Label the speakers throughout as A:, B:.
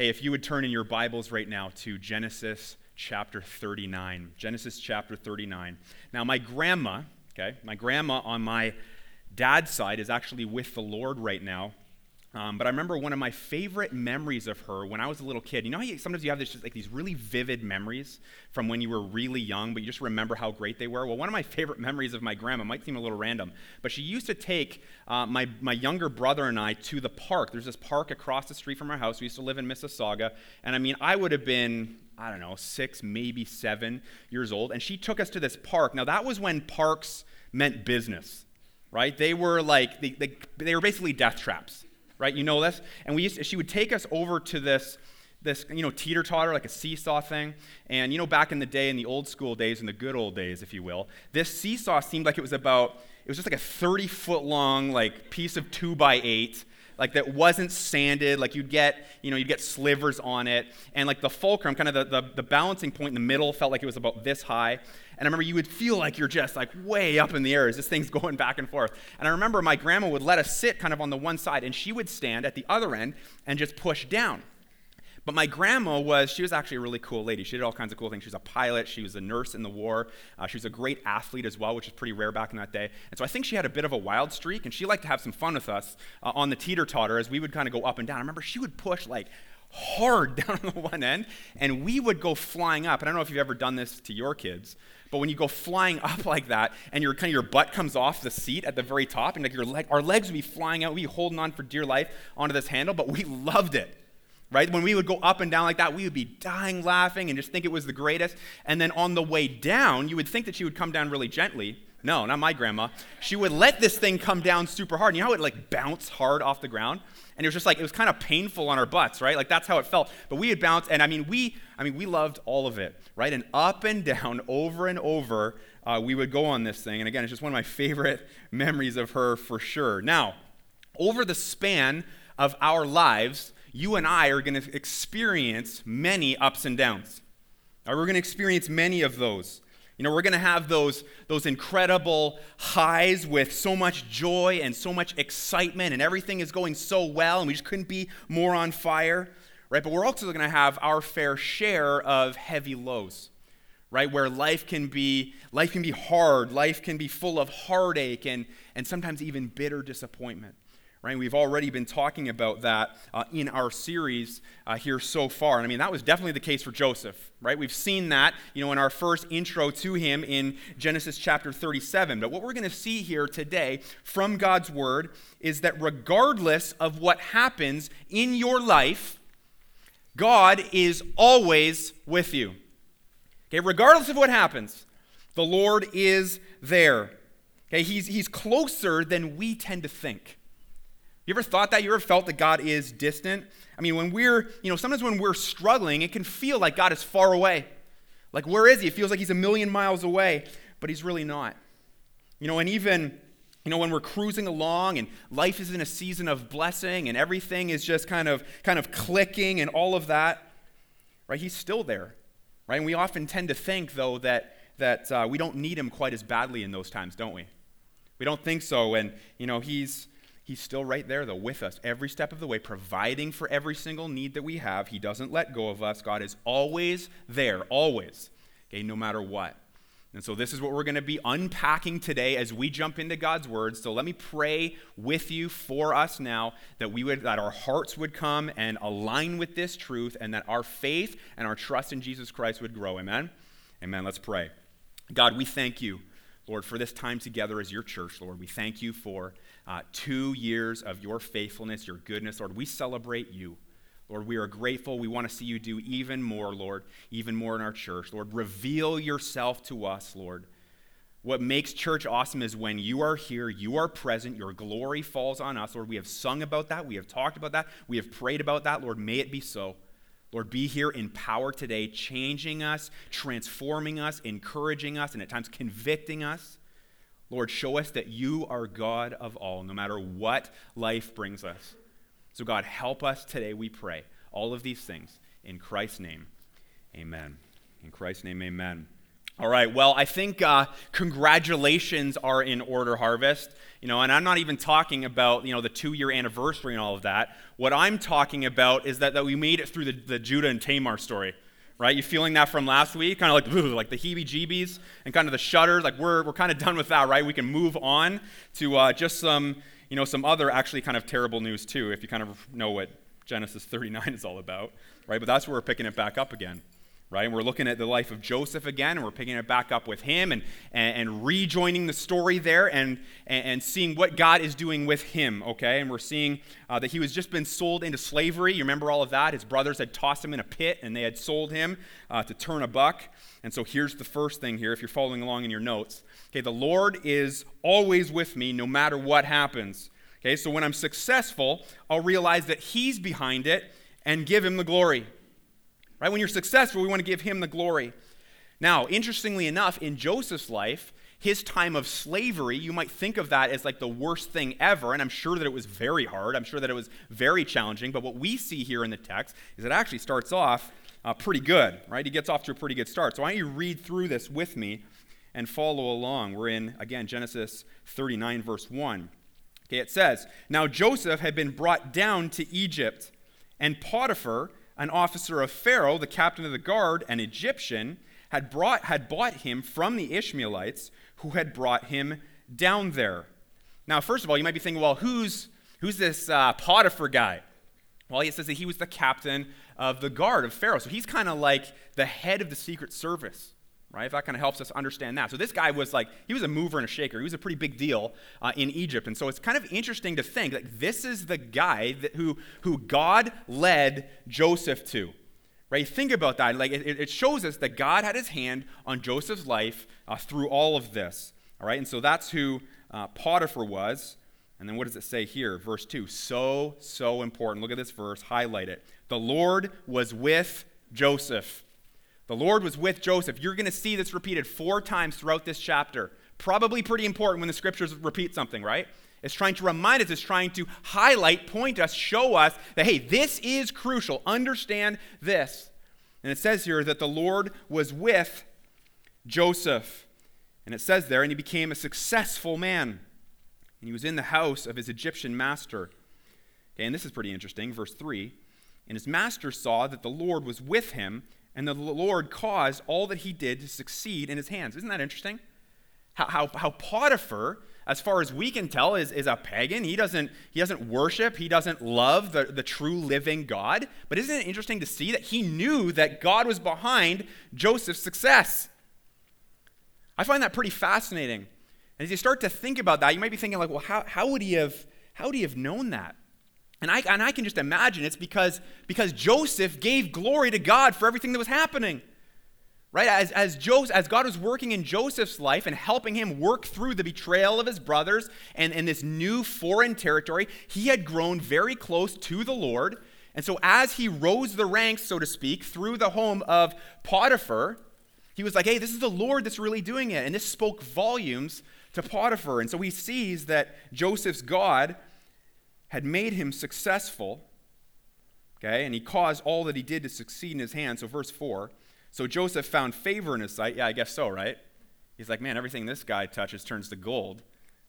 A: Hey, if you would turn in your Bibles right now to Genesis chapter 39. Genesis chapter 39. Now, my grandma, okay, my grandma on my dad's side is actually with the Lord right now. Um, but I remember one of my favorite memories of her when I was a little kid. You know how you, sometimes you have this, just like these really vivid memories from when you were really young, but you just remember how great they were. Well, one of my favorite memories of my grandma might seem a little random, but she used to take uh, my my younger brother and I to the park. There's this park across the street from our house. We used to live in Mississauga, and I mean, I would have been I don't know six, maybe seven years old, and she took us to this park. Now that was when parks meant business, right? They were like they, they, they were basically death traps right? You know this? And we used to, she would take us over to this this you know teeter totter like a seesaw thing and you know back in the day in the old school days in the good old days if you will this seesaw seemed like it was about it was just like a 30 foot long like piece of two by eight like that wasn't sanded like you'd get you know you'd get slivers on it and like the fulcrum kind of the, the, the balancing point in the middle felt like it was about this high and I remember you would feel like you're just like way up in the air as this thing's going back and forth. And I remember my grandma would let us sit kind of on the one side, and she would stand at the other end and just push down. But my grandma was, she was actually a really cool lady. She did all kinds of cool things. She was a pilot, she was a nurse in the war, uh, she was a great athlete as well, which is pretty rare back in that day. And so I think she had a bit of a wild streak, and she liked to have some fun with us uh, on the teeter totter as we would kind of go up and down. I remember she would push like hard down on the one end, and we would go flying up. And I don't know if you've ever done this to your kids, but when you go flying up like that, and your kind of your butt comes off the seat at the very top, and like your leg, our legs would be flying out, we'd be holding on for dear life onto this handle, but we loved it. Right? When we would go up and down like that, we would be dying laughing and just think it was the greatest. And then on the way down, you would think that she would come down really gently. No, not my grandma. She would let this thing come down super hard. And you know how it like bounce hard off the ground? and it was just like it was kind of painful on our butts, right? Like that's how it felt. But we had bounced, and I mean, we, I mean, we loved all of it, right? And up and down, over and over, uh, we would go on this thing. And again, it's just one of my favorite memories of her for sure. Now, over the span of our lives, you and I are going to experience many ups and downs. Right, we're going to experience many of those. You know, we're going to have those, those incredible highs with so much joy and so much excitement, and everything is going so well, and we just couldn't be more on fire, right? But we're also going to have our fair share of heavy lows, right? Where life can be, life can be hard, life can be full of heartache, and, and sometimes even bitter disappointment right? We've already been talking about that uh, in our series uh, here so far. And I mean, that was definitely the case for Joseph, right? We've seen that, you know, in our first intro to him in Genesis chapter 37. But what we're going to see here today from God's word is that regardless of what happens in your life, God is always with you. Okay, regardless of what happens, the Lord is there. Okay, he's, he's closer than we tend to think. You ever thought that? You ever felt that God is distant? I mean, when we're, you know, sometimes when we're struggling, it can feel like God is far away. Like, where is he? It feels like he's a million miles away, but he's really not. You know, and even, you know, when we're cruising along and life is in a season of blessing and everything is just kind of kind of clicking and all of that, right? He's still there, right? And we often tend to think, though, that that uh, we don't need him quite as badly in those times, don't we? We don't think so, and you know, he's He's still right there, though, with us every step of the way, providing for every single need that we have. He doesn't let go of us. God is always there, always, okay, no matter what. And so, this is what we're going to be unpacking today as we jump into God's word. So, let me pray with you for us now that we would, that our hearts would come and align with this truth, and that our faith and our trust in Jesus Christ would grow. Amen. Amen. Let's pray. God, we thank you, Lord, for this time together as your church, Lord. We thank you for uh, two years of your faithfulness, your goodness. Lord, we celebrate you. Lord, we are grateful. We want to see you do even more, Lord, even more in our church. Lord, reveal yourself to us, Lord. What makes church awesome is when you are here, you are present, your glory falls on us. Lord, we have sung about that, we have talked about that, we have prayed about that. Lord, may it be so. Lord, be here in power today, changing us, transforming us, encouraging us, and at times convicting us. Lord, show us that you are God of all, no matter what life brings us. So, God, help us today, we pray. All of these things in Christ's name, amen. In Christ's name, amen. All right, well, I think uh, congratulations are in order, Harvest. You know, and I'm not even talking about, you know, the two year anniversary and all of that. What I'm talking about is that, that we made it through the, the Judah and Tamar story, right? You feeling that from last week? Kind of like, ugh, like the heebie jeebies and kind of the shudders. Like, we're, we're kind of done with that, right? We can move on to uh, just some, you know, some other actually kind of terrible news, too, if you kind of know what Genesis 39 is all about, right? But that's where we're picking it back up again right? And we're looking at the life of Joseph again, and we're picking it back up with him and, and, and rejoining the story there and, and, and, seeing what God is doing with him, okay? And we're seeing uh, that he was just been sold into slavery. You remember all of that? His brothers had tossed him in a pit, and they had sold him uh, to turn a buck. And so here's the first thing here, if you're following along in your notes. Okay, the Lord is always with me no matter what happens. Okay, so when I'm successful, I'll realize that he's behind it and give him the glory. Right? When you're successful, we want to give him the glory. Now, interestingly enough, in Joseph's life, his time of slavery, you might think of that as like the worst thing ever, and I'm sure that it was very hard. I'm sure that it was very challenging. But what we see here in the text is it actually starts off uh, pretty good, right? He gets off to a pretty good start. So why don't you read through this with me and follow along? We're in, again, Genesis 39, verse 1. Okay, it says, Now Joseph had been brought down to Egypt, and Potiphar, an officer of Pharaoh, the captain of the guard, an Egyptian, had, brought, had bought him from the Ishmaelites who had brought him down there. Now, first of all, you might be thinking, well, who's, who's this uh, Potiphar guy? Well, it says that he was the captain of the guard of Pharaoh. So he's kind of like the head of the Secret Service right? If that kind of helps us understand that. So this guy was like, he was a mover and a shaker. He was a pretty big deal uh, in Egypt. And so it's kind of interesting to think that this is the guy that, who, who God led Joseph to. Right? Think about that. Like it, it shows us that God had his hand on Joseph's life uh, through all of this. All right, and so that's who uh, Potiphar was. And then what does it say here? Verse 2. So, so important. Look at this verse, highlight it. The Lord was with Joseph the Lord was with Joseph. You're going to see this repeated four times throughout this chapter. Probably pretty important when the scriptures repeat something, right? It's trying to remind us, it's trying to highlight, point us, show us that, hey, this is crucial. Understand this. And it says here that the Lord was with Joseph. And it says there, and he became a successful man. And he was in the house of his Egyptian master. Okay, and this is pretty interesting. Verse 3 And his master saw that the Lord was with him and the Lord caused all that he did to succeed in his hands. Isn't that interesting? How, how, how Potiphar, as far as we can tell, is, is a pagan. He doesn't, he doesn't worship, he doesn't love the, the true living God. But isn't it interesting to see that he knew that God was behind Joseph's success? I find that pretty fascinating. And as you start to think about that, you might be thinking, like, well, how, how, would, he have, how would he have known that? And I, and I can just imagine it's because, because Joseph gave glory to God for everything that was happening. Right? As, as, Joseph, as God was working in Joseph's life and helping him work through the betrayal of his brothers and, and this new foreign territory, he had grown very close to the Lord. And so, as he rose the ranks, so to speak, through the home of Potiphar, he was like, hey, this is the Lord that's really doing it. And this spoke volumes to Potiphar. And so he sees that Joseph's God had made him successful, okay, and he caused all that he did to succeed in his hand. So, verse 4 so Joseph found favor in his sight. Yeah, I guess so, right? He's like, man, everything this guy touches turns to gold.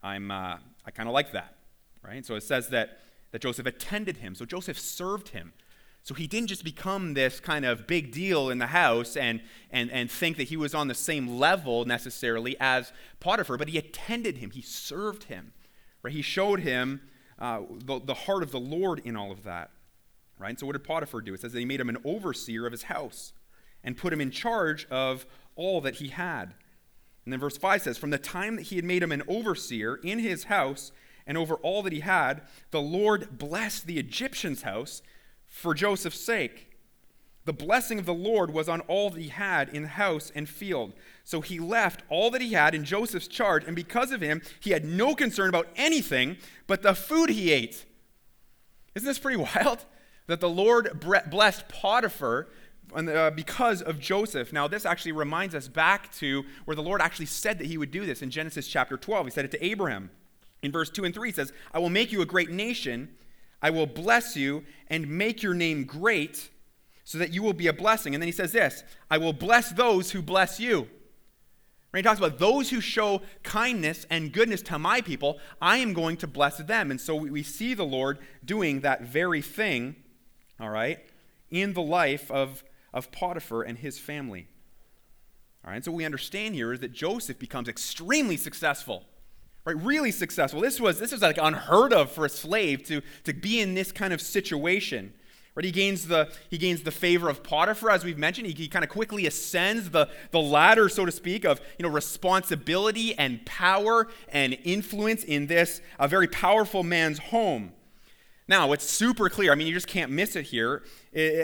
A: I'm, uh, I kind of like that, right? So it says that, that Joseph attended him. So Joseph served him. So he didn't just become this kind of big deal in the house and, and, and think that he was on the same level necessarily as Potiphar, but he attended him. He served him, right? He showed him uh, the, the heart of the Lord in all of that. Right? So, what did Potiphar do? It says he made him an overseer of his house and put him in charge of all that he had. And then verse 5 says, From the time that he had made him an overseer in his house and over all that he had, the Lord blessed the Egyptian's house for Joseph's sake. The blessing of the Lord was on all that he had in house and field. So he left all that he had in Joseph's charge, and because of him, he had no concern about anything but the food he ate. Isn't this pretty wild? That the Lord blessed Potiphar uh, because of Joseph. Now, this actually reminds us back to where the Lord actually said that he would do this in Genesis chapter 12. He said it to Abraham. In verse 2 and 3, he says, I will make you a great nation, I will bless you and make your name great so that you will be a blessing. And then he says this I will bless those who bless you. Right? He talks about those who show kindness and goodness to my people, I am going to bless them. And so we see the Lord doing that very thing, all right, in the life of, of Potiphar and his family. All right, and so what we understand here is that Joseph becomes extremely successful, right? Really successful. This was, this was like unheard of for a slave to, to be in this kind of situation. Right, he gains the he gains the favor of Potiphar, as we've mentioned. He, he kind of quickly ascends the, the ladder, so to speak, of you know responsibility and power and influence in this a very powerful man's home. Now, what's super clear, I mean, you just can't miss it here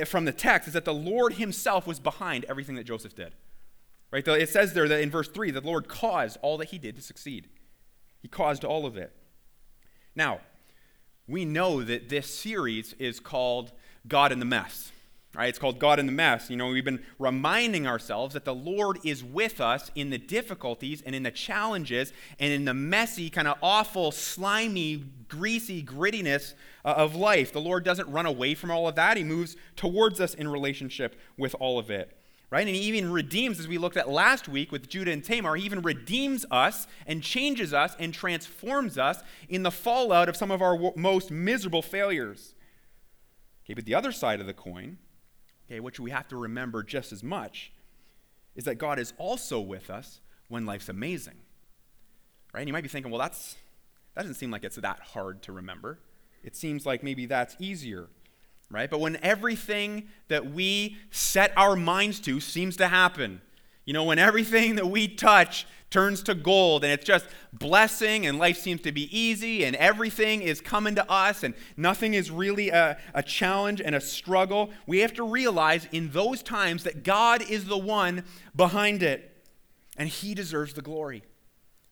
A: from the text, is that the Lord Himself was behind everything that Joseph did. Right? It says there that in verse 3 the Lord caused all that He did to succeed. He caused all of it. Now, we know that this series is called God in the mess. Right? It's called God in the mess. You know, we've been reminding ourselves that the Lord is with us in the difficulties and in the challenges and in the messy, kind of awful, slimy, greasy grittiness uh, of life. The Lord doesn't run away from all of that. He moves towards us in relationship with all of it. Right? And he even redeems, as we looked at last week with Judah and Tamar, he even redeems us and changes us and transforms us in the fallout of some of our most miserable failures. Okay, but the other side of the coin, okay, which we have to remember just as much, is that God is also with us when life's amazing. Right? And you might be thinking, well, that's that doesn't seem like it's that hard to remember. It seems like maybe that's easier. Right? But when everything that we set our minds to seems to happen, you know, when everything that we touch turns to gold and it's just blessing and life seems to be easy and everything is coming to us and nothing is really a, a, challenge and a struggle, we have to realize in those times that God is the one behind it and He deserves the glory,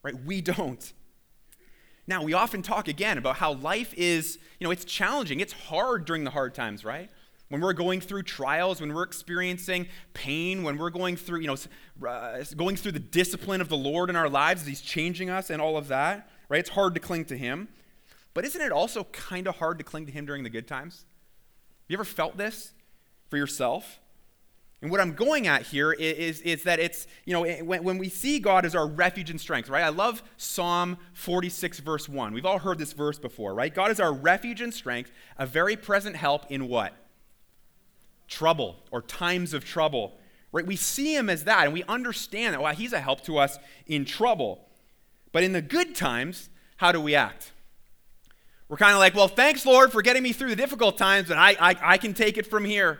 A: right? We don't. Now, we often talk again about how life is, you know, it's challenging, it's hard during the hard times, right? When we're going through trials, when we're experiencing pain, when we're going through, you know, uh, going through the discipline of the Lord in our lives He's changing us and all of that, right? It's hard to cling to Him. But isn't it also kind of hard to cling to Him during the good times? Have you ever felt this for yourself? And what I'm going at here is, is, is, that it's, you know, when, when we see God as our refuge and strength, right? I love Psalm 46, verse 1. We've all heard this verse before, right? God is our refuge and strength, a very present help in what? Trouble or times of trouble. Right? We see him as that and we understand that, wow, he's a help to us in trouble. But in the good times, how do we act? We're kind of like, well, thanks, Lord, for getting me through the difficult times, and I, I, I can take it from here.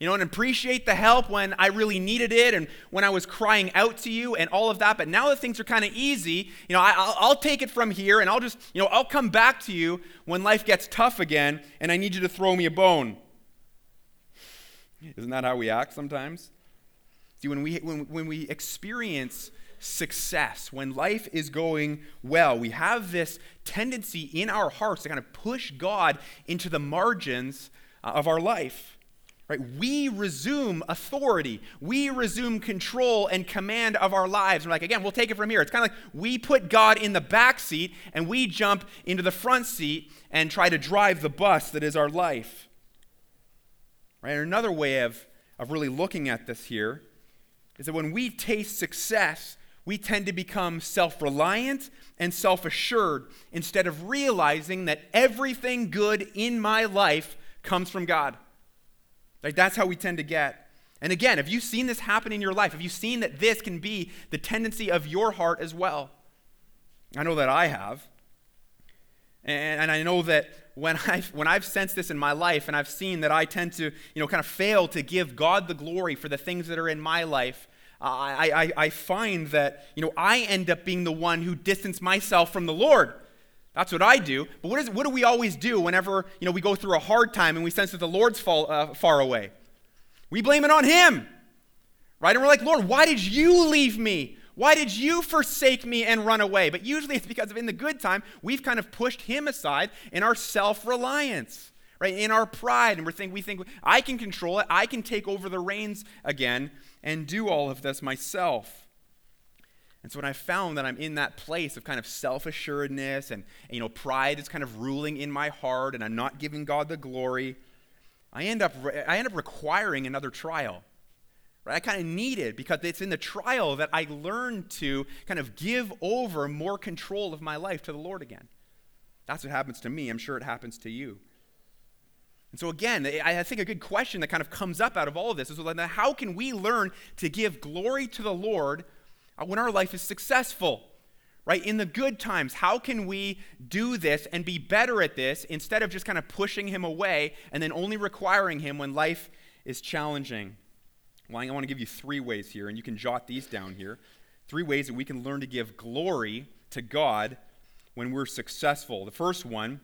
A: You know, and appreciate the help when I really needed it and when I was crying out to you and all of that. But now that things are kind of easy, you know, I, will take it from here and I'll just, you know, I'll come back to you when life gets tough again and I need you to throw me a bone. Isn't that how we act sometimes? See, when we, when, when we experience success, when life is going well, we have this tendency in our hearts to kind of push God into the margins uh, of our life. Right? We resume authority. We resume control and command of our lives. We're like, again, we'll take it from here. It's kind of like we put God in the back seat and we jump into the front seat and try to drive the bus that is our life. Right? another way of, of really looking at this here is that when we taste success, we tend to become self reliant and self assured instead of realizing that everything good in my life comes from God. Like that's how we tend to get. And again, have you seen this happen in your life? Have you seen that this can be the tendency of your heart as well? I know that I have. And, and I know that when I've, when I've sensed this in my life and I've seen that I tend to, you know, kind of fail to give God the glory for the things that are in my life, I, I, I find that, you know, I end up being the one who distance myself from the Lord. That's what I do. But what, is, what do we always do whenever, you know, we go through a hard time and we sense that the Lord's fall, uh, far away? We blame it on Him, right? And we're like, Lord, why did you leave me? Why did you forsake me and run away? But usually it's because of in the good time, we've kind of pushed him aside in our self reliance, right? In our pride. And we're think, we think, I can control it. I can take over the reins again and do all of this myself. And so when I found that I'm in that place of kind of self-assuredness and, and, you know pride is kind of ruling in my heart and I'm not giving God the glory, I end up I end up requiring another trial Right? I kind of need it because it's in the trial that I learn to kind of give over more control of my life to the Lord again. That's what happens to me. I'm sure it happens to you. And so, again, I think a good question that kind of comes up out of all of this is how can we learn to give glory to the Lord when our life is successful? Right? In the good times, how can we do this and be better at this instead of just kind of pushing Him away and then only requiring Him when life is challenging? Well, I want to give you three ways here, and you can jot these down here. Three ways that we can learn to give glory to God when we're successful. The first one,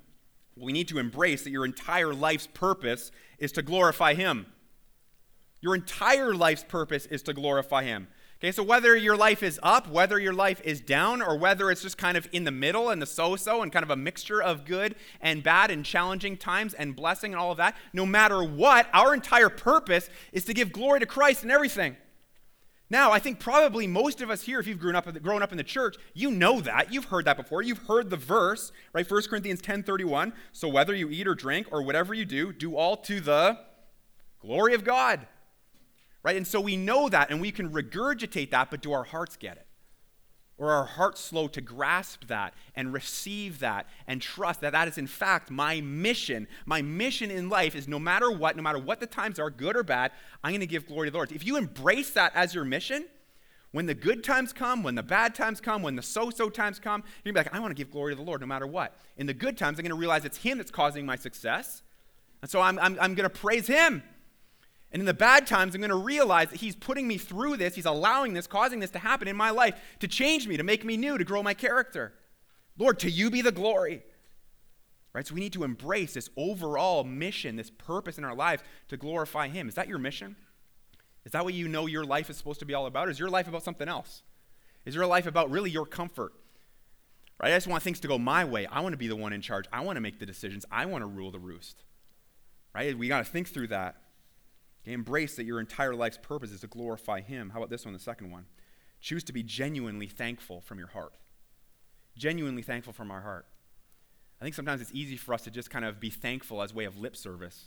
A: we need to embrace that your entire life's purpose is to glorify Him. Your entire life's purpose is to glorify Him. Okay, so whether your life is up, whether your life is down, or whether it's just kind of in the middle and the so so and kind of a mixture of good and bad and challenging times and blessing and all of that, no matter what, our entire purpose is to give glory to Christ in everything. Now, I think probably most of us here, if you've grown up, grown up in the church, you know that. You've heard that before. You've heard the verse, right? 1 Corinthians 10 31. So whether you eat or drink or whatever you do, do all to the glory of God. Right? And so we know that and we can regurgitate that, but do our hearts get it? Or are our hearts slow to grasp that and receive that and trust that that is in fact my mission? My mission in life is no matter what, no matter what the times are, good or bad, I'm going to give glory to the Lord. If you embrace that as your mission, when the good times come, when the bad times come, when the so so times come, you're going to be like, I want to give glory to the Lord no matter what. In the good times, I'm going to realize it's Him that's causing my success. And so I'm, I'm, I'm going to praise Him. And in the bad times, I'm going to realize that He's putting me through this. He's allowing this, causing this to happen in my life to change me, to make me new, to grow my character. Lord, to you be the glory. Right? So we need to embrace this overall mission, this purpose in our lives to glorify Him. Is that your mission? Is that what you know your life is supposed to be all about? Is your life about something else? Is your life about really your comfort? Right? I just want things to go my way. I want to be the one in charge. I want to make the decisions. I want to rule the roost. Right? We got to think through that. Embrace that your entire life's purpose is to glorify Him. How about this one, the second one? Choose to be genuinely thankful from your heart. Genuinely thankful from our heart. I think sometimes it's easy for us to just kind of be thankful as way of lip service.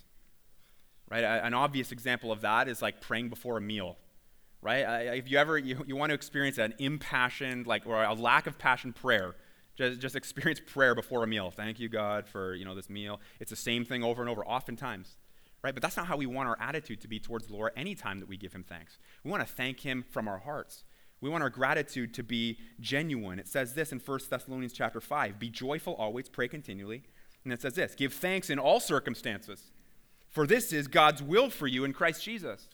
A: Right? An obvious example of that is like praying before a meal. Right? If you ever you, you want to experience an impassioned, like or a lack of passion prayer, just, just experience prayer before a meal. Thank you, God, for you know this meal. It's the same thing over and over, oftentimes right? But that's not how we want our attitude to be towards the Lord anytime that we give him thanks. We want to thank him from our hearts. We want our gratitude to be genuine. It says this in 1 Thessalonians chapter 5, be joyful always, pray continually. And it says this, give thanks in all circumstances, for this is God's will for you in Christ Jesus.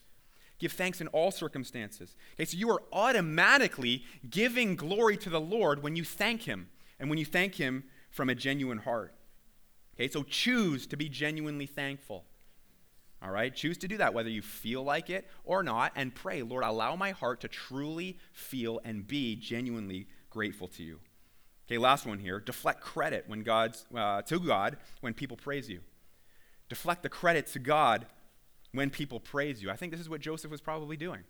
A: Give thanks in all circumstances. Okay, so you are automatically giving glory to the Lord when you thank him and when you thank him from a genuine heart. Okay, so choose to be genuinely thankful. All right? Choose to do that, whether you feel like it or not, and pray, Lord, allow my heart to truly feel and be genuinely grateful to you. Okay, last one here. Deflect credit when God's, uh, to God when people praise you. Deflect the credit to God when people praise you. I think this is what Joseph was probably doing.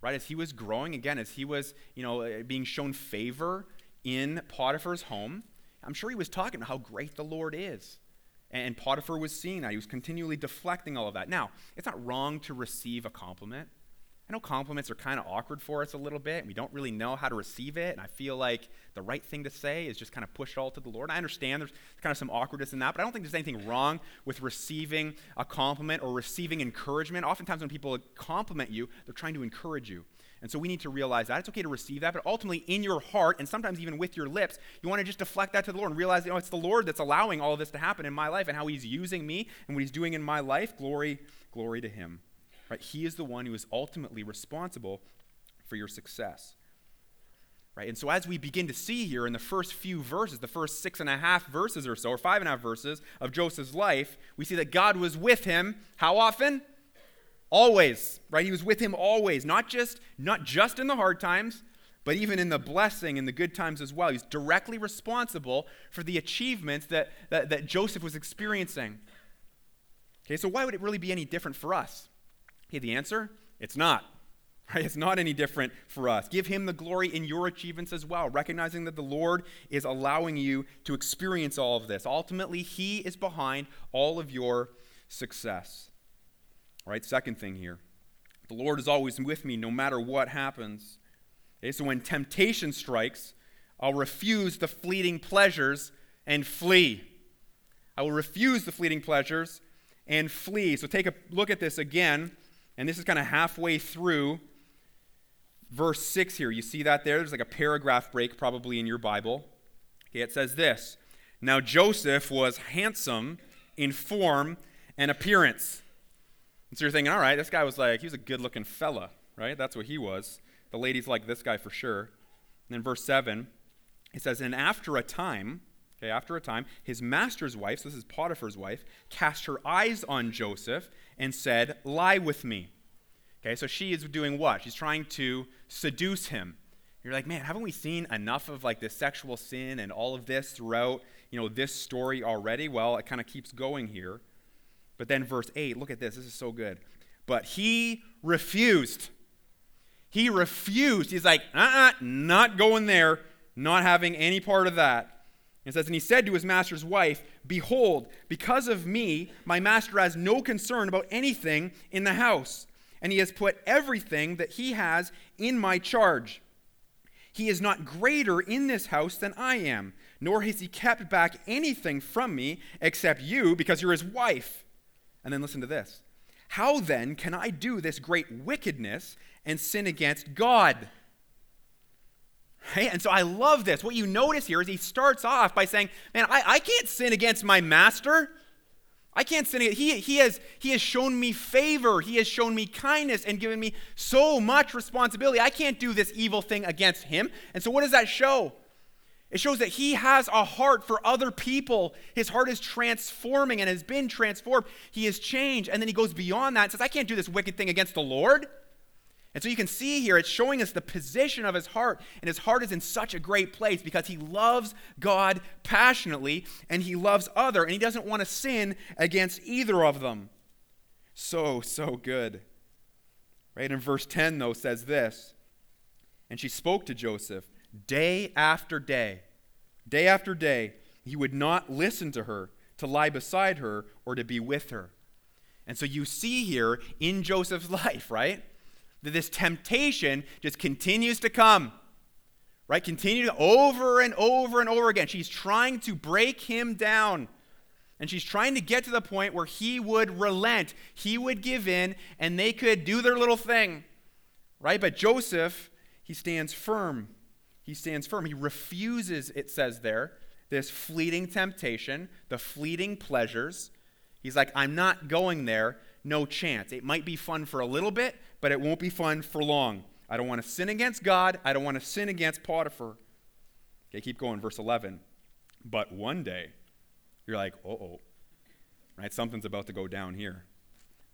A: Right? As he was growing, again, as he was, you know, uh, being shown favor in Potiphar's home, I'm sure he was talking about how great the Lord is. And Potiphar was seeing that. He was continually deflecting all of that. Now, it's not wrong to receive a compliment. I know compliments are kind of awkward for us a little bit, and we don't really know how to receive it. And I feel like the right thing to say is just kind of push it all to the Lord. I understand there's kind of some awkwardness in that, but I don't think there's anything wrong with receiving a compliment or receiving encouragement. Oftentimes, when people compliment you, they're trying to encourage you. And so we need to realize that. It's okay to receive that, but ultimately in your heart, and sometimes even with your lips, you want to just deflect that to the Lord and realize, you know, it's the Lord that's allowing all of this to happen in my life and how He's using me and what He's doing in my life. Glory, glory to Him. Right? He is the one who is ultimately responsible for your success. Right? And so as we begin to see here in the first few verses, the first six and a half verses or so, or five and a half verses of Joseph's life, we see that God was with him how often? Always, right? He was with him always, not just not just in the hard times, but even in the blessing and the good times as well. He's directly responsible for the achievements that, that, that Joseph was experiencing. Okay, so why would it really be any different for us? Okay, the answer it's not. Right? It's not any different for us. Give him the glory in your achievements as well, recognizing that the Lord is allowing you to experience all of this. Ultimately, he is behind all of your success. All right, second thing here The Lord is always with me no matter what happens. Okay, so when temptation strikes, I'll refuse the fleeting pleasures and flee. I will refuse the fleeting pleasures and flee. So take a look at this again, and this is kind of halfway through verse 6 here. You see that there? There's like a paragraph break probably in your Bible. Okay, it says this Now Joseph was handsome in form and appearance. And so you're thinking, all right, this guy was like, he was a good looking fella, right? That's what he was. The ladies like this guy for sure. And then verse 7, it says, And after a time, okay, after a time, his master's wife, so this is Potiphar's wife, cast her eyes on Joseph and said, Lie with me. Okay, so she is doing what? She's trying to seduce him. You're like, man, haven't we seen enough of like this sexual sin and all of this throughout, you know, this story already? Well, it kind of keeps going here. But then verse 8, look at this. This is so good. But he refused. He refused. He's like, uh-uh, not going there, not having any part of that. It says, And he said to his master's wife, Behold, because of me, my master has no concern about anything in the house and he has put everything that he has in my charge. He is not greater in this house than I am, nor has he kept back anything from me except you, because you're his wife. And then listen to this How then can I do this great wickedness and sin against God? And so I love this. What you notice here is he starts off by saying, Man, I, I can't sin against my master. I can't sin against he, he has he has shown me favor. He has shown me kindness and given me so much responsibility. I can't do this evil thing against him. And so what does that show? It shows that he has a heart for other people. His heart is transforming and has been transformed. He has changed. And then he goes beyond that and says, I can't do this wicked thing against the Lord. And so you can see here, it's showing us the position of his heart. And his heart is in such a great place because he loves God passionately and he loves other, and he doesn't want to sin against either of them. So, so good. Right? In verse 10, though, says this And she spoke to Joseph day after day, day after day. He would not listen to her, to lie beside her, or to be with her. And so you see here in Joseph's life, right? that this temptation just continues to come. Right? Continue over and over and over again. She's trying to break him down. And she's trying to get to the point where he would relent, he would give in, and they could do their little thing. Right? But Joseph, he stands firm. He stands firm. He refuses, it says there, this fleeting temptation, the fleeting pleasures. He's like, I'm not going there. No chance. It might be fun for a little bit, but it won't be fun for long. I don't want to sin against God. I don't want to sin against Potiphar. Okay, keep going. Verse 11. But one day, you're like, oh, oh, right? Something's about to go down here.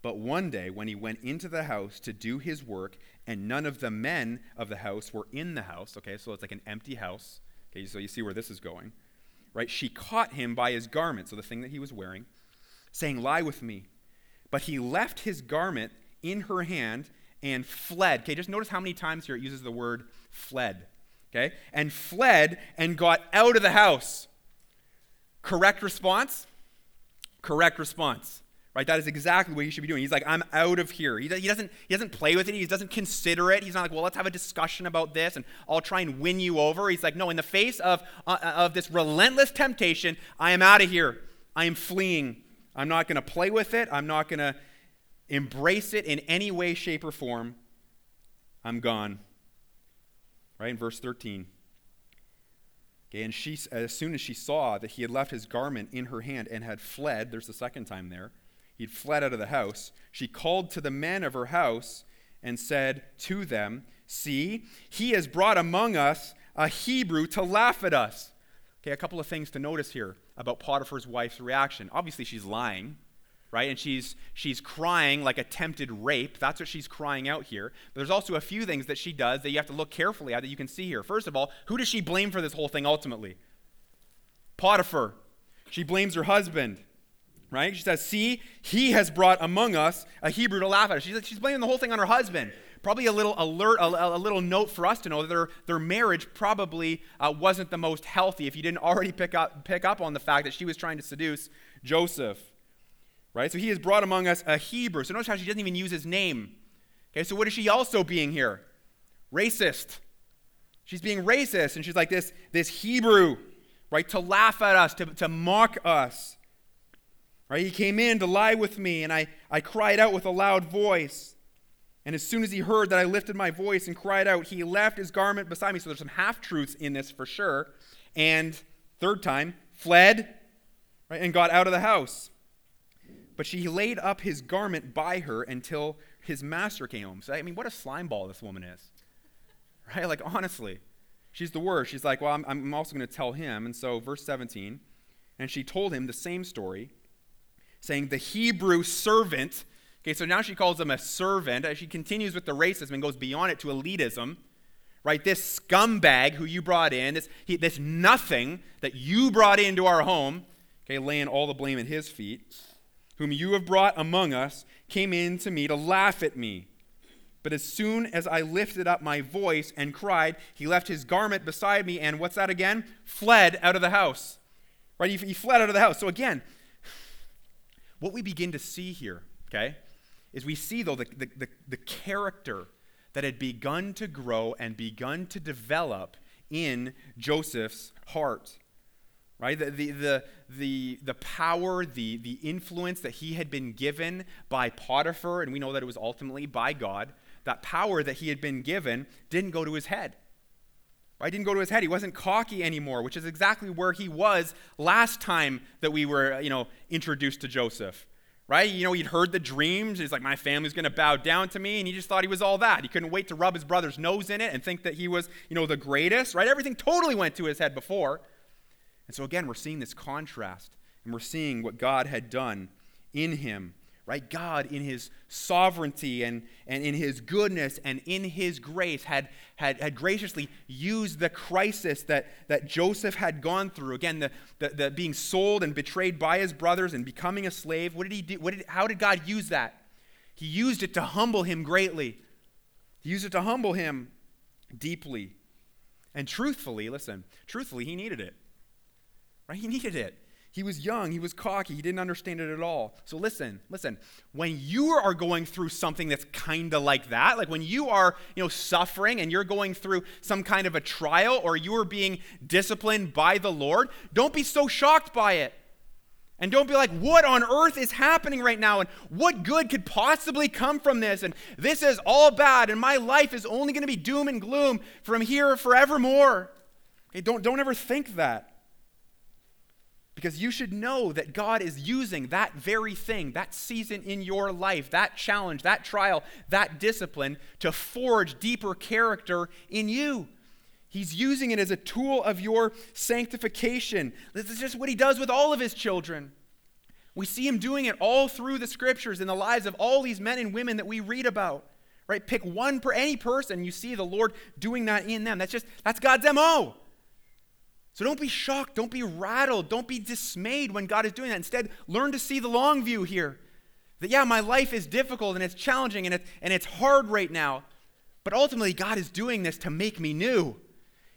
A: But one day, when he went into the house to do his work, and none of the men of the house were in the house, okay, so it's like an empty house. Okay, so you see where this is going, right? She caught him by his garment, so the thing that he was wearing, saying, Lie with me. But he left his garment in her hand and fled. Okay, just notice how many times here it uses the word fled. Okay, and fled and got out of the house. Correct response? Correct response. Right? That is exactly what he should be doing. He's like, I'm out of here. He, doesn't, he doesn't play with it. He doesn't consider it. He's not like, well, let's have a discussion about this and I'll try and win you over. He's like, no, in the face of, uh, of this relentless temptation, I am out of here. I am fleeing. I'm not going to play with it. I'm not going to embrace it in any way, shape, or form. I'm gone. Right in verse 13. Okay, and she, as soon as she saw that he had left his garment in her hand and had fled, there's the second time there, he'd fled out of the house, she called to the men of her house and said to them, See, he has brought among us a Hebrew to laugh at us. Okay, a couple of things to notice here about Potiphar's wife's reaction. Obviously, she's lying, right? And she's she's crying like attempted rape. That's what she's crying out here. But there's also a few things that she does that you have to look carefully at that you can see here. First of all, who does she blame for this whole thing ultimately? Potiphar. She blames her husband. Right? She says, See, he has brought among us a Hebrew to laugh at us. She's, she's blaming the whole thing on her husband probably a little alert, a, a, little note for us to know that their, their marriage probably uh, wasn't the most healthy if you didn't already pick up, pick up on the fact that she was trying to seduce Joseph. Right? So he has brought among us a Hebrew. So notice how she doesn't even use his name. Okay, so what is she also being here? Racist. She's being racist, and she's like this, this Hebrew, right, to laugh at us, to, to mock us. Right? He came in to lie with me, and I, I cried out with a loud voice. And as soon as he heard that I lifted my voice and cried out, he left his garment beside me. So there's some half truths in this for sure. And third time, fled right, and got out of the house. But she laid up his garment by her until his master came home. So, I mean, what a slime ball this woman is. Right? Like, honestly, she's the worst. She's like, well, I'm, I'm also going to tell him. And so, verse 17, and she told him the same story, saying, The Hebrew servant Okay, so now she calls him a servant. She continues with the racism and goes beyond it to elitism. Right? This scumbag who you brought in, this, he, this nothing that you brought into our home, okay, laying all the blame at his feet, whom you have brought among us, came in to me to laugh at me. But as soon as I lifted up my voice and cried, he left his garment beside me and what's that again? Fled out of the house. Right? He, he fled out of the house. So again, what we begin to see here, okay, is we see, though, the, the, the, the character that had begun to grow and begun to develop in Joseph's heart right? The, the, the, the, the power the, the influence that he had been given by potiphar and we know that it was ultimately by god that power that he had been given didn't go to his head right didn't go to his head he wasn't cocky anymore which is exactly where he was last time that we were you know introduced to joseph right? You know, he'd heard the dreams. He's like, my family's going to bow down to me. And he just thought he was all that. He couldn't wait to rub his brother's nose in it and think that he was, you know, the greatest, right? Everything totally went to his head before. And so, again, we're seeing this contrast and we're seeing what God had done in him right? God, in his sovereignty and, and in his goodness and in his grace, had, had, had graciously used the crisis that, that Joseph had gone through. Again, the, the, the being sold and betrayed by his brothers and becoming a slave. What did he do? What did, how did God use that? He used it to humble him greatly. He used it to humble him deeply. And truthfully, listen, truthfully, he needed it. Right? He needed it. He was young, he was cocky, he didn't understand it at all. So listen, listen. When you are going through something that's kind of like that, like when you are, you know, suffering and you're going through some kind of a trial or you are being disciplined by the Lord, don't be so shocked by it. And don't be like, what on earth is happening right now? And what good could possibly come from this? And this is all bad, and my life is only going to be doom and gloom from here forevermore. Okay, don't, don't ever think that. Because you should know that God is using that very thing, that season in your life, that challenge, that trial, that discipline to forge deeper character in you. He's using it as a tool of your sanctification. This is just what he does with all of his children. We see him doing it all through the scriptures in the lives of all these men and women that we read about. Right? Pick one per any person, you see the Lord doing that in them. That's just that's God's MO. So don't be shocked, don't be rattled, don't be dismayed when God is doing that. Instead, learn to see the long view here. That, yeah, my life is difficult and it's challenging and it's, and it's hard right now. But ultimately, God is doing this to make me new.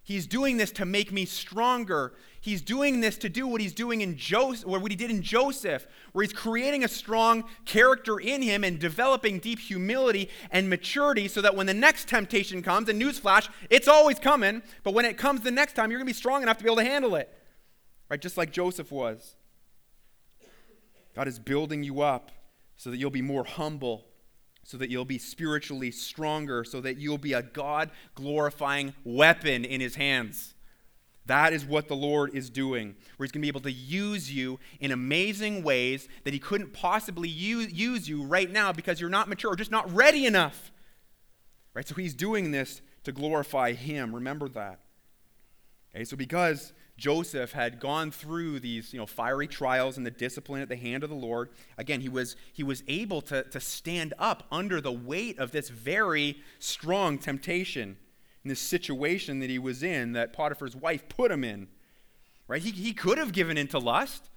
A: He's doing this to make me stronger. He's doing this to do what he's doing in Joseph, what he did in Joseph, where he's creating a strong character in him and developing deep humility and maturity so that when the next temptation comes, and newsflash, it's always coming, but when it comes the next time, you're going to be strong enough to be able to handle it. Right? Just like Joseph was. God is building you up so that you'll be more humble so that you'll be spiritually stronger, so that you'll be a God glorifying weapon in his hands. That is what the Lord is doing, where he's going to be able to use you in amazing ways that he couldn't possibly use, use you right now because you're not mature or just not ready enough. Right? So he's doing this to glorify him. Remember that. Okay, so because Joseph had gone through these you know, fiery trials and the discipline at the hand of the Lord, again, he was, he was able to, to stand up under the weight of this very strong temptation in this situation that he was in that Potiphar's wife put him in. Right? He, he could have given into lust.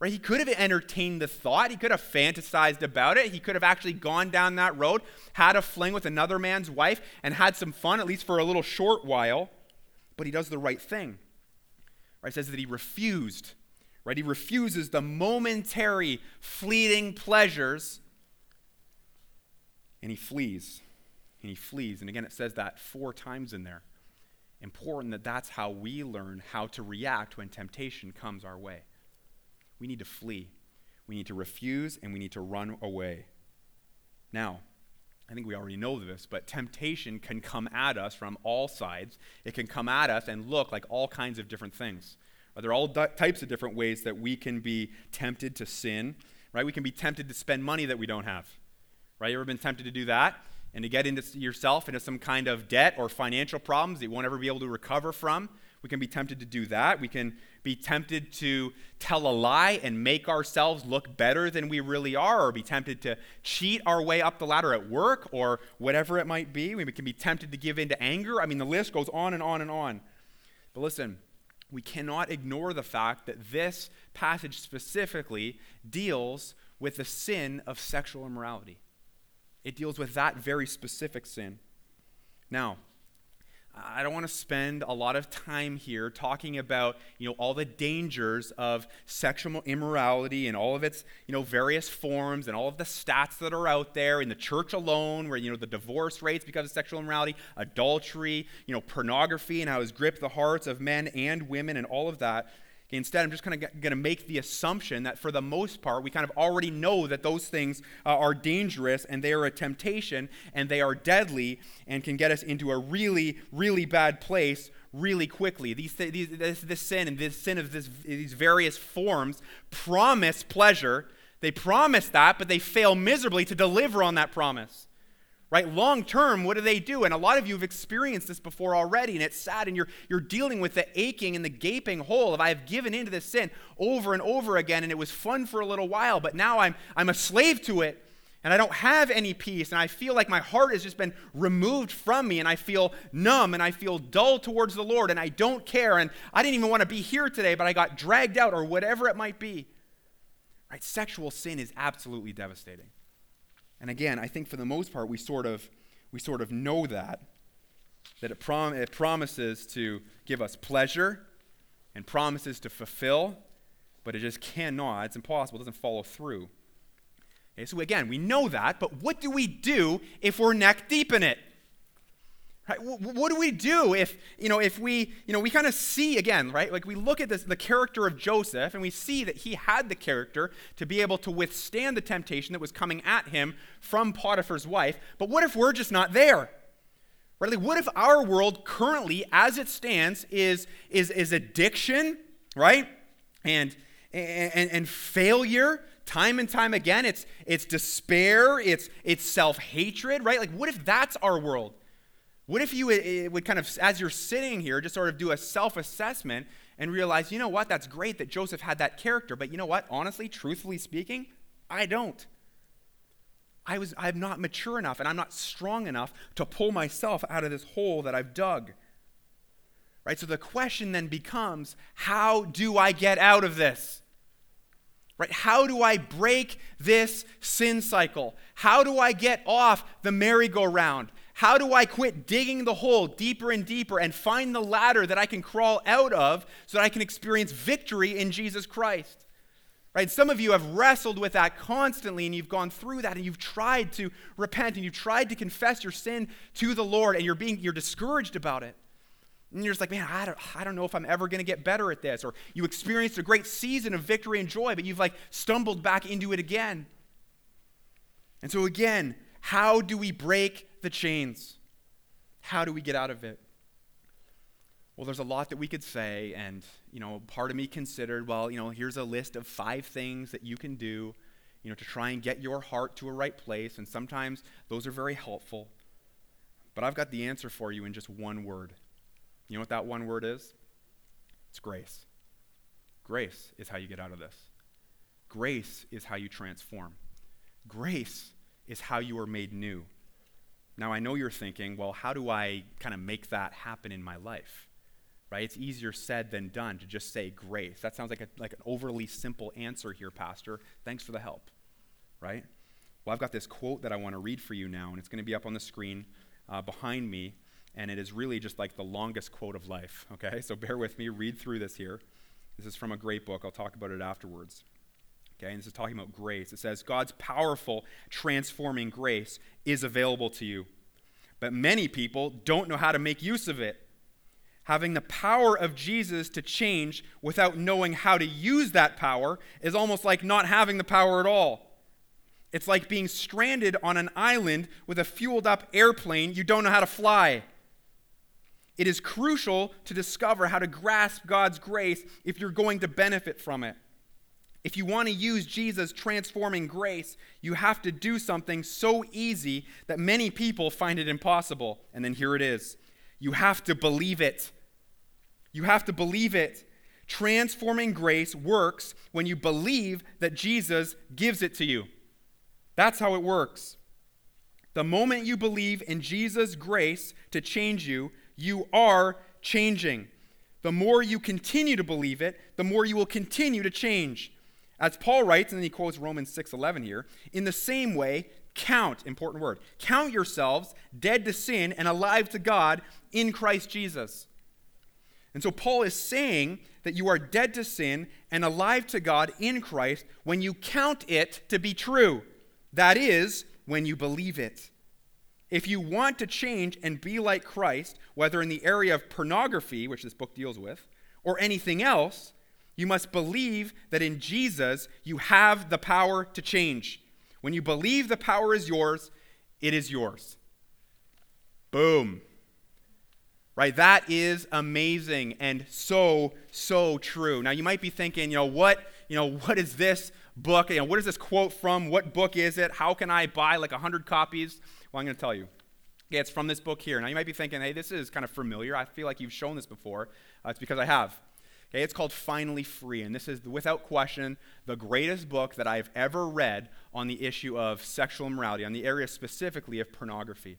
A: Right? He could have entertained the thought. He could have fantasized about it. He could have actually gone down that road, had a fling with another man's wife, and had some fun, at least for a little short while. But he does the right thing. Right? Says that he refused. Right? He refuses the momentary, fleeting pleasures. And he flees. And he flees. And again, it says that four times in there. Important that that's how we learn how to react when temptation comes our way. We need to flee. We need to refuse and we need to run away. Now, I think we already know this, but temptation can come at us from all sides. It can come at us and look like all kinds of different things. There are all types of different ways that we can be tempted to sin, right? We can be tempted to spend money that we don't have, right? You ever been tempted to do that? And to get into yourself into some kind of debt or financial problems that you won't ever be able to recover from? We can be tempted to do that. We can be tempted to tell a lie and make ourselves look better than we really are, or be tempted to cheat our way up the ladder at work or whatever it might be. We can be tempted to give in to anger. I mean, the list goes on and on and on. But listen, we cannot ignore the fact that this passage specifically deals with the sin of sexual immorality. It deals with that very specific sin. Now, I don't want to spend a lot of time here talking about, you know, all the dangers of sexual immorality and all of its, you know, various forms and all of the stats that are out there in the church alone where, you know, the divorce rates because of sexual immorality, adultery, you know, pornography and how it's gripped the hearts of men and women and all of that. Instead, I'm just kind of going to make the assumption that for the most part, we kind of already know that those things uh, are dangerous and they are a temptation and they are deadly and can get us into a really, really bad place really quickly. These, these, this, this sin and this sin of this, these various forms promise pleasure. They promise that, but they fail miserably to deliver on that promise right? Long term, what do they do? And a lot of you have experienced this before already, and it's sad, and you're, you're dealing with the aching and the gaping hole of I have given into this sin over and over again, and it was fun for a little while, but now I'm, I'm a slave to it, and I don't have any peace, and I feel like my heart has just been removed from me, and I feel numb, and I feel dull towards the Lord, and I don't care, and I didn't even want to be here today, but I got dragged out, or whatever it might be. Right? Sexual sin is absolutely devastating. And again, I think for the most part, we sort of, we sort of know that, that it, prom- it promises to give us pleasure and promises to fulfill, but it just cannot, it's impossible, it doesn't follow through. Okay, so again, we know that, but what do we do if we're neck deep in it? Right? What do we do if, you know, if we, you know, we kind of see again, right? Like we look at this, the character of Joseph and we see that he had the character to be able to withstand the temptation that was coming at him from Potiphar's wife. But what if we're just not there? Right? Like what if our world currently, as it stands, is, is, is addiction, right? And, and, and failure time and time again. It's, it's despair, it's, it's self hatred, right? Like, what if that's our world? What if you eh, would kind of, as you're sitting here, just sort of do a self assessment and realize, you know what, that's great that Joseph had that character, but you know what, honestly, truthfully speaking, I don't. I was, I'm not mature enough and I'm not strong enough to pull myself out of this hole that I've dug. Right? So the question then becomes how do I get out of this? Right? How do I break this sin cycle? How do I get off the merry-go-round? How do I quit digging the hole deeper and deeper and find the ladder that I can crawl out of so that I can experience victory in Jesus Christ? Right? Some of you have wrestled with that constantly and you've gone through that and you've tried to repent and you've tried to confess your sin to the Lord and you're being you're discouraged about it. And you're just like, man, I don't, I don't know if I'm ever going to get better at this. Or you experienced a great season of victory and joy, but you've like stumbled back into it again. And so again, how do we break the chains? How do we get out of it? Well, there's a lot that we could say, and you know, part of me considered, well, you know, here's a list of five things that you can do, you know, to try and get your heart to a right place, and sometimes those are very helpful. But I've got the answer for you in just one word. You know what that one word is? It's grace. Grace is how you get out of this. Grace is how you transform. Grace is how you are made new. Now, I know you're thinking, well, how do I kind of make that happen in my life? Right? It's easier said than done to just say grace. That sounds like, a, like an overly simple answer here, Pastor. Thanks for the help. Right? Well, I've got this quote that I want to read for you now, and it's going to be up on the screen uh, behind me, and it is really just like the longest quote of life. Okay? So bear with me, read through this here. This is from a great book. I'll talk about it afterwards. Okay, and this is talking about grace. It says, God's powerful, transforming grace is available to you. But many people don't know how to make use of it. Having the power of Jesus to change without knowing how to use that power is almost like not having the power at all. It's like being stranded on an island with a fueled up airplane you don't know how to fly. It is crucial to discover how to grasp God's grace if you're going to benefit from it. If you want to use Jesus' transforming grace, you have to do something so easy that many people find it impossible. And then here it is you have to believe it. You have to believe it. Transforming grace works when you believe that Jesus gives it to you. That's how it works. The moment you believe in Jesus' grace to change you, you are changing. The more you continue to believe it, the more you will continue to change. As Paul writes, and then he quotes Romans 6:11 here, in the same way, count, important word, count yourselves dead to sin and alive to God in Christ Jesus. And so Paul is saying that you are dead to sin and alive to God in Christ when you count it to be true. That is, when you believe it. If you want to change and be like Christ, whether in the area of pornography, which this book deals with, or anything else, you must believe that in Jesus you have the power to change. When you believe the power is yours, it is yours. Boom. Right? That is amazing and so, so true. Now you might be thinking, you know, what, you know, what is this book? You know, what is this quote from? What book is it? How can I buy like 100 copies? Well, I'm to tell you. Yeah, it's from this book here. Now you might be thinking, hey, this is kind of familiar. I feel like you've shown this before. Uh, it's because I have. Okay, it's called Finally Free, and this is, without question, the greatest book that I've ever read on the issue of sexual immorality, on the area specifically of pornography.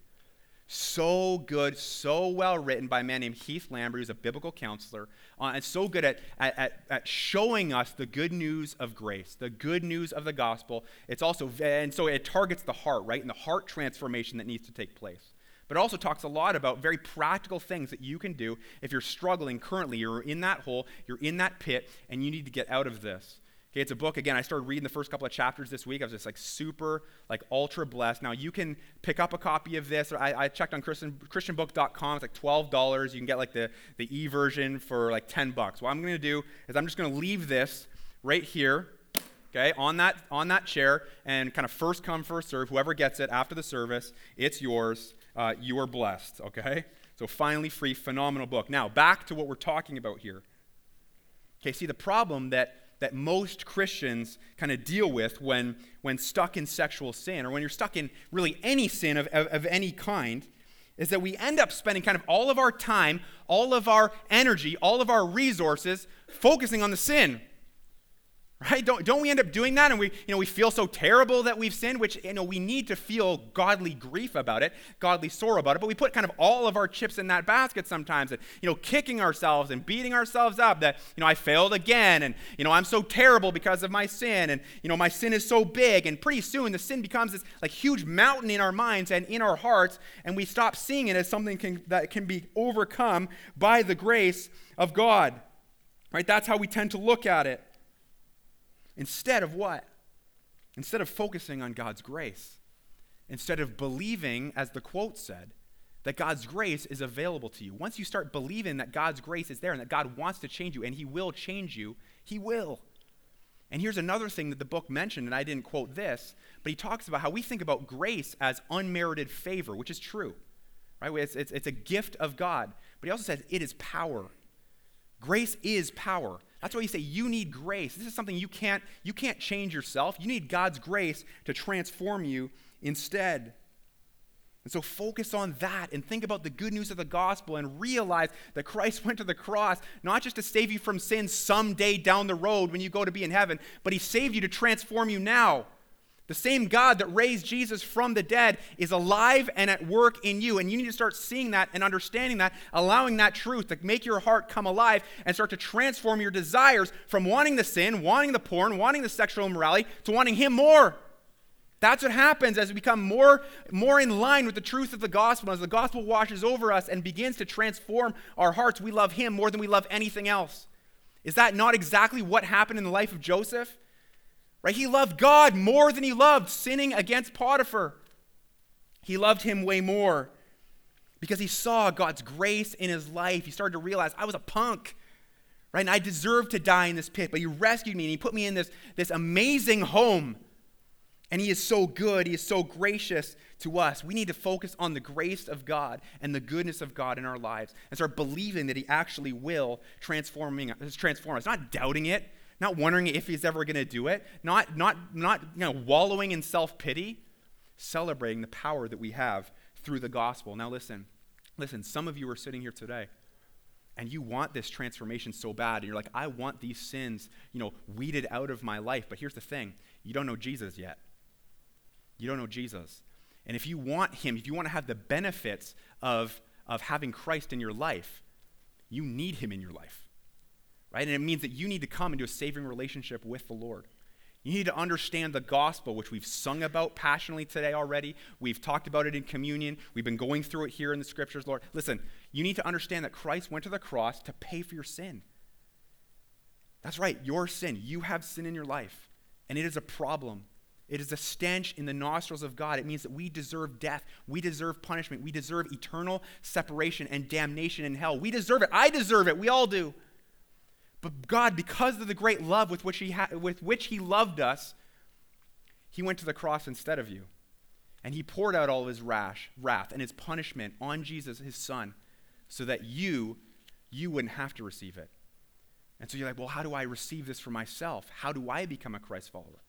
A: So good, so well written by a man named Heath Lambert, who's a biblical counselor, uh, and so good at, at, at showing us the good news of grace, the good news of the gospel. It's also, and so it targets the heart, right, and the heart transformation that needs to take place. But it also talks a lot about very practical things that you can do if you're struggling currently. You're in that hole, you're in that pit, and you need to get out of this. Okay, it's a book. Again, I started reading the first couple of chapters this week. I was just like super, like ultra blessed. Now you can pick up a copy of this. I, I checked on Christian, ChristianBook.com. It's like twelve dollars. You can get like the the e version for like ten bucks. What I'm going to do is I'm just going to leave this right here, okay, on that on that chair, and kind of first come first serve. Whoever gets it after the service, it's yours uh, you are blessed, okay? So, finally free, phenomenal book. Now, back to what we're talking about here. Okay, see, the problem that, that most Christians kind of deal with when, when stuck in sexual sin, or when you're stuck in really any sin of, of, of any kind, is that we end up spending kind of all of our time, all of our energy, all of our resources focusing on the sin right? Don't, don't we end up doing that and we you know we feel so terrible that we've sinned which you know we need to feel godly grief about it godly sorrow about it but we put kind of all of our chips in that basket sometimes and you know kicking ourselves and beating ourselves up that you know i failed again and you know i'm so terrible because of my sin and you know my sin is so big and pretty soon the sin becomes this like huge mountain in our minds and in our hearts and we stop seeing it as something can, that can be overcome by the grace of god right? That's how we tend to look at it Instead of what? Instead of focusing on God's grace, instead of believing, as the quote said, that God's grace is available to you. Once you start believing that God's grace is there and that God wants to change you and He will change you, He will. And here's another thing that the book mentioned, and I didn't quote this, but he talks about how we think about grace as unmerited favor, which is true. Right? It's, it's, it's a gift of God. But he also says it is power. Grace is power. That's why you say you need grace. This is something you can't, you can't change yourself. You need God's grace to transform you instead. And so focus on that and think about the good news of the gospel and realize that Christ went to the cross not just to save you from sin someday down the road when you go to be in heaven, but he saved you to transform you now. The same God that raised Jesus from the dead is alive and at work in you. And you need to start seeing that and understanding that, allowing that truth to make your heart come alive and start to transform your desires from wanting the sin, wanting the porn, wanting the sexual immorality, to wanting Him more. That's what happens as we become more, more in line with the truth of the gospel. As the gospel washes over us and begins to transform our hearts, we love Him more than we love anything else. Is that not exactly what happened in the life of Joseph? Right? He loved God more than he loved sinning against Potiphar. He loved him way more because he saw God's grace in his life. He started to realize I was a punk, right? And I deserved to die in this pit, but he rescued me and he put me in this, this amazing home. And he is so good, he is so gracious to us. We need to focus on the grace of God and the goodness of God in our lives and start believing that he actually will transforming, transform us, not doubting it, not wondering if he's ever going to do it, not, not, not you know, wallowing in self pity, celebrating the power that we have through the gospel. Now, listen, listen, some of you are sitting here today and you want this transformation so bad and you're like i want these sins you know weeded out of my life. But here's the thing you don't know jesus yet. You don't know jesus. And if you want him if you want to have the benefits of of having christ in your life you need him in your life right? And it means that you need to come into a saving relationship with the Lord. You need to understand the gospel, which we've sung about passionately today already. We've talked about it in communion. We've been going through it here in the scriptures, Lord. Listen, you need to understand that Christ went to the cross to pay for your sin. That's right, your sin. You have sin in your life, and it is a problem. It is a stench in the nostrils of God. It means that we deserve death. We deserve punishment. We deserve eternal separation and damnation in hell. We deserve it. I deserve it. We all do. But God, because of the great love with which He, ha- with which he loved us, He went to the cross instead of you. And He poured out all of His rash, wrath and His punishment on Jesus, His Son, so that you, you wouldn't have to receive it. And so you're like, well, how do I receive this for myself? How do I become a Christ follower?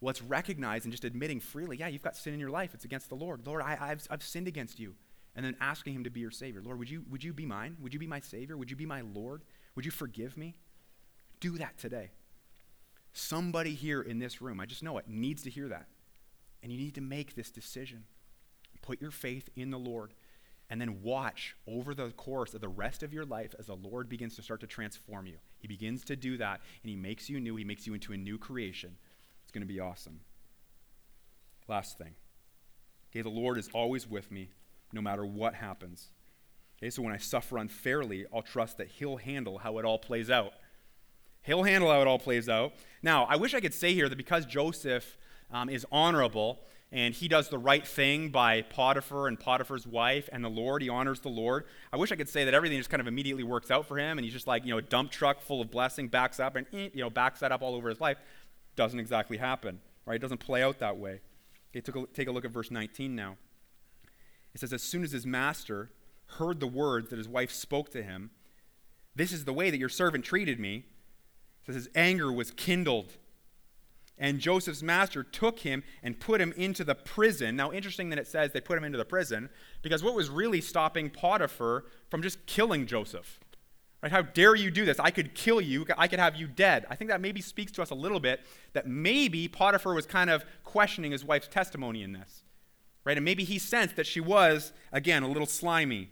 A: Well, it's recognizing, just admitting freely, yeah, you've got sin in your life. It's against the Lord. Lord, I, have I've sinned against you. And then asking Him to be your Savior. Lord, would you, would you be mine? Would you be my Savior? Would you be my Lord? Would you forgive me? Do that today. Somebody here in this room, I just know it, needs to hear that. And you need to make this decision. Put your faith in the Lord and then watch over the course of the rest of your life as the Lord begins to start to transform you. He begins to do that and He makes you new. He makes you into a new creation. It's going to be awesome. Last thing. Okay, the Lord is always with me no matter what happens. Okay, so when I suffer unfairly, I'll trust that He'll handle how it all plays out. He'll handle how it all plays out. Now, I wish I could say here that because Joseph um, is honorable and he does the right thing by Potiphar and Potiphar's wife and the Lord, he honors the Lord. I wish I could say that everything just kind of immediately works out for him and he's just like, you know, a dump truck full of blessing, backs up and, eh, you know, backs that up all over his life. Doesn't exactly happen, right? It doesn't play out that way. Okay, take a, take a look at verse 19 now. It says, As soon as his master heard the words that his wife spoke to him, This is the way that your servant treated me. says his anger was kindled. And Joseph's master took him and put him into the prison. Now, interesting that it says they put him into the prison, because what was really stopping Potiphar from just killing Joseph? Right? How dare you do this? I could kill you, I could have you dead. I think that maybe speaks to us a little bit that maybe Potiphar was kind of questioning his wife's testimony in this. Right? And maybe he sensed that she was, again, a little slimy.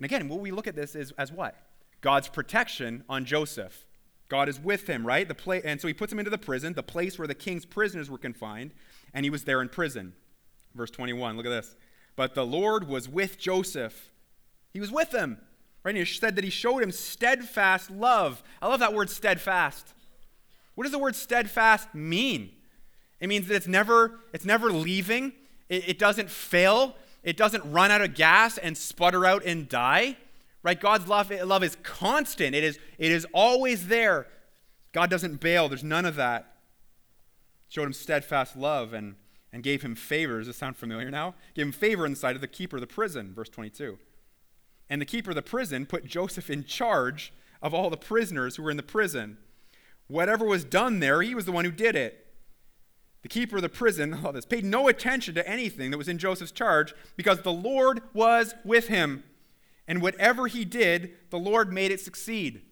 A: And again, what we look at this is as what? God's protection on Joseph. God is with him, right? The pla- and so he puts him into the prison, the place where the king's prisoners were confined, and he was there in prison. Verse 21, look at this. But the Lord was with Joseph. He was with him. Right? And he said that he showed him steadfast love. I love that word steadfast. What does the word steadfast mean? It means that it's never, it's never leaving. It, it doesn't fail. It doesn't run out of gas and sputter out and die. Right? God's love, love is constant. It is, it is always there. God doesn't bail. There's none of that. Showed him steadfast love and, and gave him favor. Does this sound familiar now? Gave him favor in the sight of the keeper of the prison, verse 22. And the keeper of the prison put Joseph in charge of all the prisoners who were in the prison. Whatever was done there, he was the one who did it. The keeper of the prison, all this, paid no attention to anything that was in Joseph's charge because the Lord was with him. And whatever he did, the Lord made it succeed.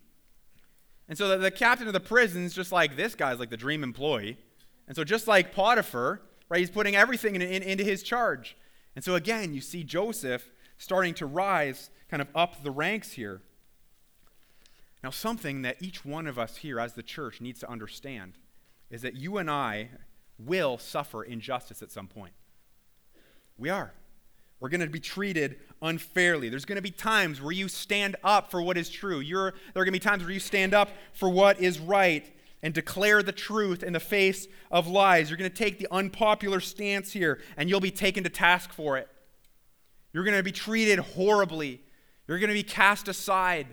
A: And so the, the captain of the prison is just like, this guy's like the dream employee. And so just like Potiphar, right, he's putting everything in, in, into his charge. And so again, you see Joseph starting to rise kind of up the ranks here. Now, something that each one of us here as the church needs to understand is that you and I, will suffer injustice at some point. We are. We're going to be treated unfairly. There's going to be times where you stand up for what is true. You're, there are going to be times where you stand up for what is right. and declare the truth in the face of lies. You're going to take the unpopular stance here, and you'll be taken to task for it. You're going to be treated horribly. You're going to be cast aside.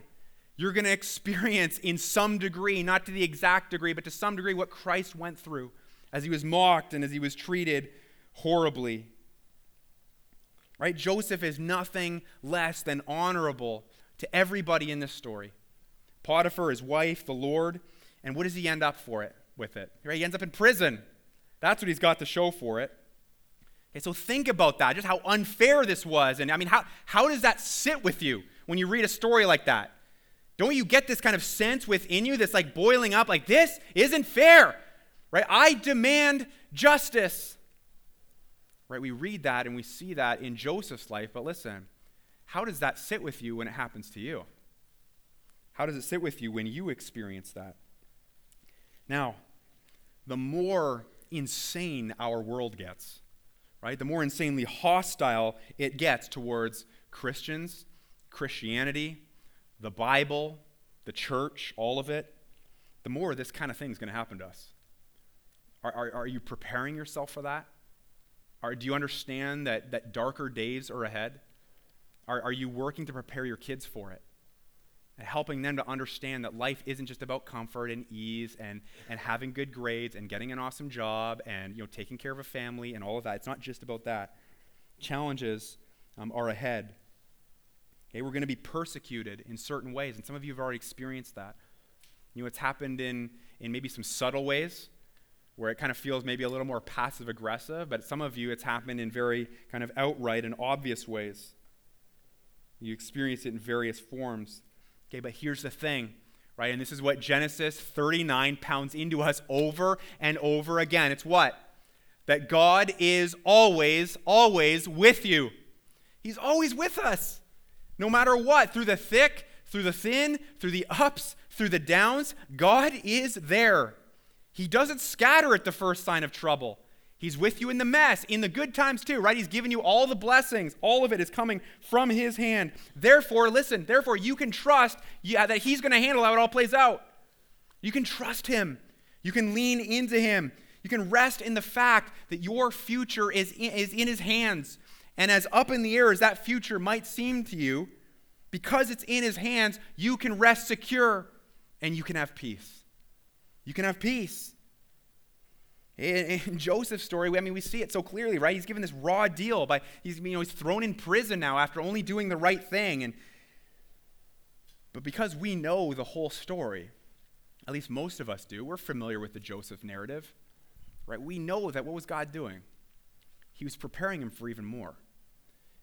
A: You're going to experience, in some degree, not to the exact degree, but to some degree, what Christ went through as he was mocked and as he was treated horribly. Right? Joseph is nothing less than honorable to everybody in this story. Potiphar, his wife, the Lord, and what does he end up for it with it? Right? He ends up in prison. That's what he's got to show for it. Okay, so think about that, just how unfair this was. And I mean, how, how does that sit with you when you read a story like that? Don't you get this kind of sense within you that's like boiling up, like, this isn't fair, right? I demand justice. Right? We read that and we see that in Joseph's life, but listen, how does that sit with you when it happens to you? How does it sit with you when you experience that? Now, the more insane our world gets, right, the more insanely hostile it gets towards Christians, Christianity, the Bible, the church, all of it, the more this kind of thing is going to happen to us. Are, are, are you preparing yourself for that? Are, do you understand that, that darker days are ahead? Are, are you working to prepare your kids for it? And helping them to understand that life isn't just about comfort and ease and, and having good grades and getting an awesome job and you know, taking care of a family and all of that. It's not just about that. Challenges um, are ahead. Okay, we're going to be persecuted in certain ways, and some of you have already experienced that. You know, it's happened in, in maybe some subtle ways where it kind of feels maybe a little more passive aggressive, but some of you it's happened in very kind of outright and obvious ways. You experience it in various forms. Okay, but here's the thing, right? And this is what Genesis 39 pounds into us over and over again. It's what? That God is always, always with you. He's always with us, no matter what, through the thick, through the thin, through the ups, through the downs. God is there. He doesn't scatter at the first sign of trouble. He's with you in the mess, in the good times too, right? He's given you all the blessings. All of it is coming from His hand. Therefore, listen, therefore, you can trust that He's going to handle how it all plays out. You can trust Him. You can lean into Him. You can rest in the fact that your future is in, is in His hands. And as up in the air as that future might seem to you, because it's in His hands, you can rest secure and you can have peace. You can have peace. In, Joseph's story, I mean, we see it so clearly, right? He's given this raw deal by he's you know he's thrown in prison now after only doing the right thing, and but because we know the whole story, at least most of us do, we're familiar with the Joseph narrative, right? We know that what was God doing? He was preparing him for even more,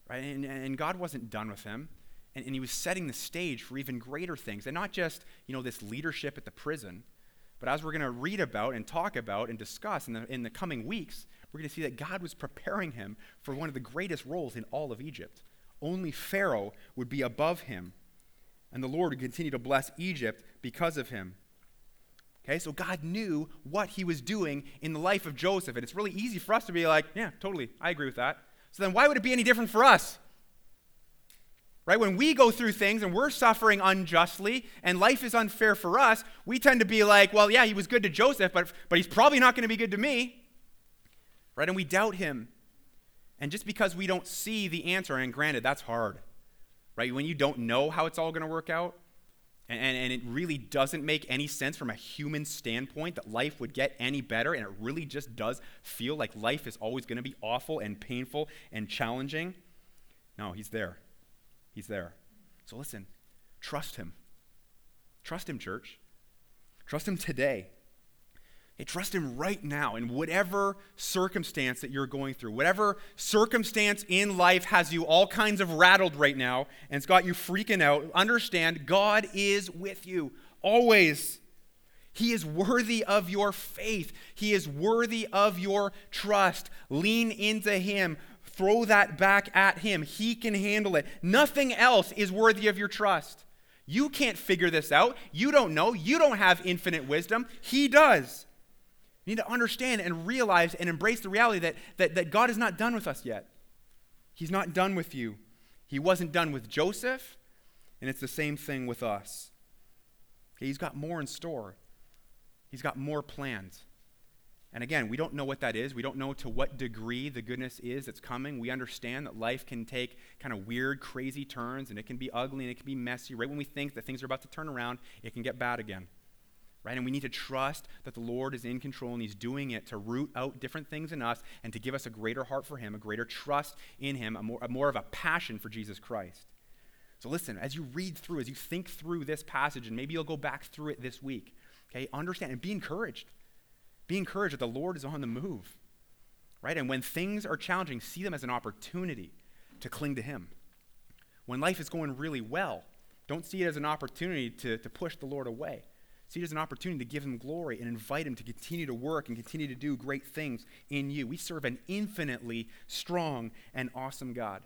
A: right? And, and God wasn't done with him, and, and he was setting the stage for even greater things, and not just you know this leadership at the prison but as we're going to read about and talk about and discuss in the, in the coming weeks, we're going to see that God was preparing him for one of the greatest roles in all of Egypt. Only Pharaoh would be above him, and the Lord would continue to bless Egypt because of him. Okay, so God knew what he was doing in the life of Joseph, and it's really easy for us to be like, yeah, totally, I agree with that. So then why would it be any different for us? Right? When we go through things and we're suffering unjustly and life is unfair for us, we tend to be like, well, yeah, he was good to Joseph, but, but he's probably not going to be good to me. Right? And we doubt him. And just because we don't see the answer, and granted, that's hard. Right? When you don't know how it's all going to work out, and, and, and, it really doesn't make any sense from a human standpoint that life would get any better, and it really just does feel like life is always going to be awful and painful and challenging. No, he's there. He's there. So listen, trust him. Trust him, church. Trust him today. Hey, trust him right now in whatever circumstance that you're going through. Whatever circumstance in life has you all kinds of rattled right now and it's got you freaking out, understand God is with you always. He is worthy of your faith. He is worthy of your trust. Lean into Him. Throw that back at Him. He can handle it. Nothing else is worthy of your trust. You can't figure this out. You don't know. You don't have infinite wisdom. He does. You need to understand and realize and embrace the reality that, that, that God is not done with us yet. He's not done with you. He wasn't done with Joseph, and it's the same thing with us. He's got more in store. He's got more plans. And again, we don't know what that is. We don't know to what degree the goodness is that's coming. We understand that life can take kind of weird, crazy turns, and it can be ugly and it can be messy. Right when we think that things are about to turn around, it can get bad again. Right? And we need to trust that the Lord is in control and He's doing it to root out different things in us and to give us a greater heart for Him, a greater trust in Him, a more, a more of a passion for Jesus Christ. So listen, as you read through, as you think through this passage, and maybe you'll go back through it this week, okay, understand and be encouraged. Be encouraged that the Lord is on the move, right? And when things are challenging, see them as an opportunity to cling to Him. When life is going really well, don't see it as an opportunity to, to push the Lord away. See it as an opportunity to give Him glory and invite Him to continue to work and continue to do great things in you. We serve an infinitely strong and awesome God.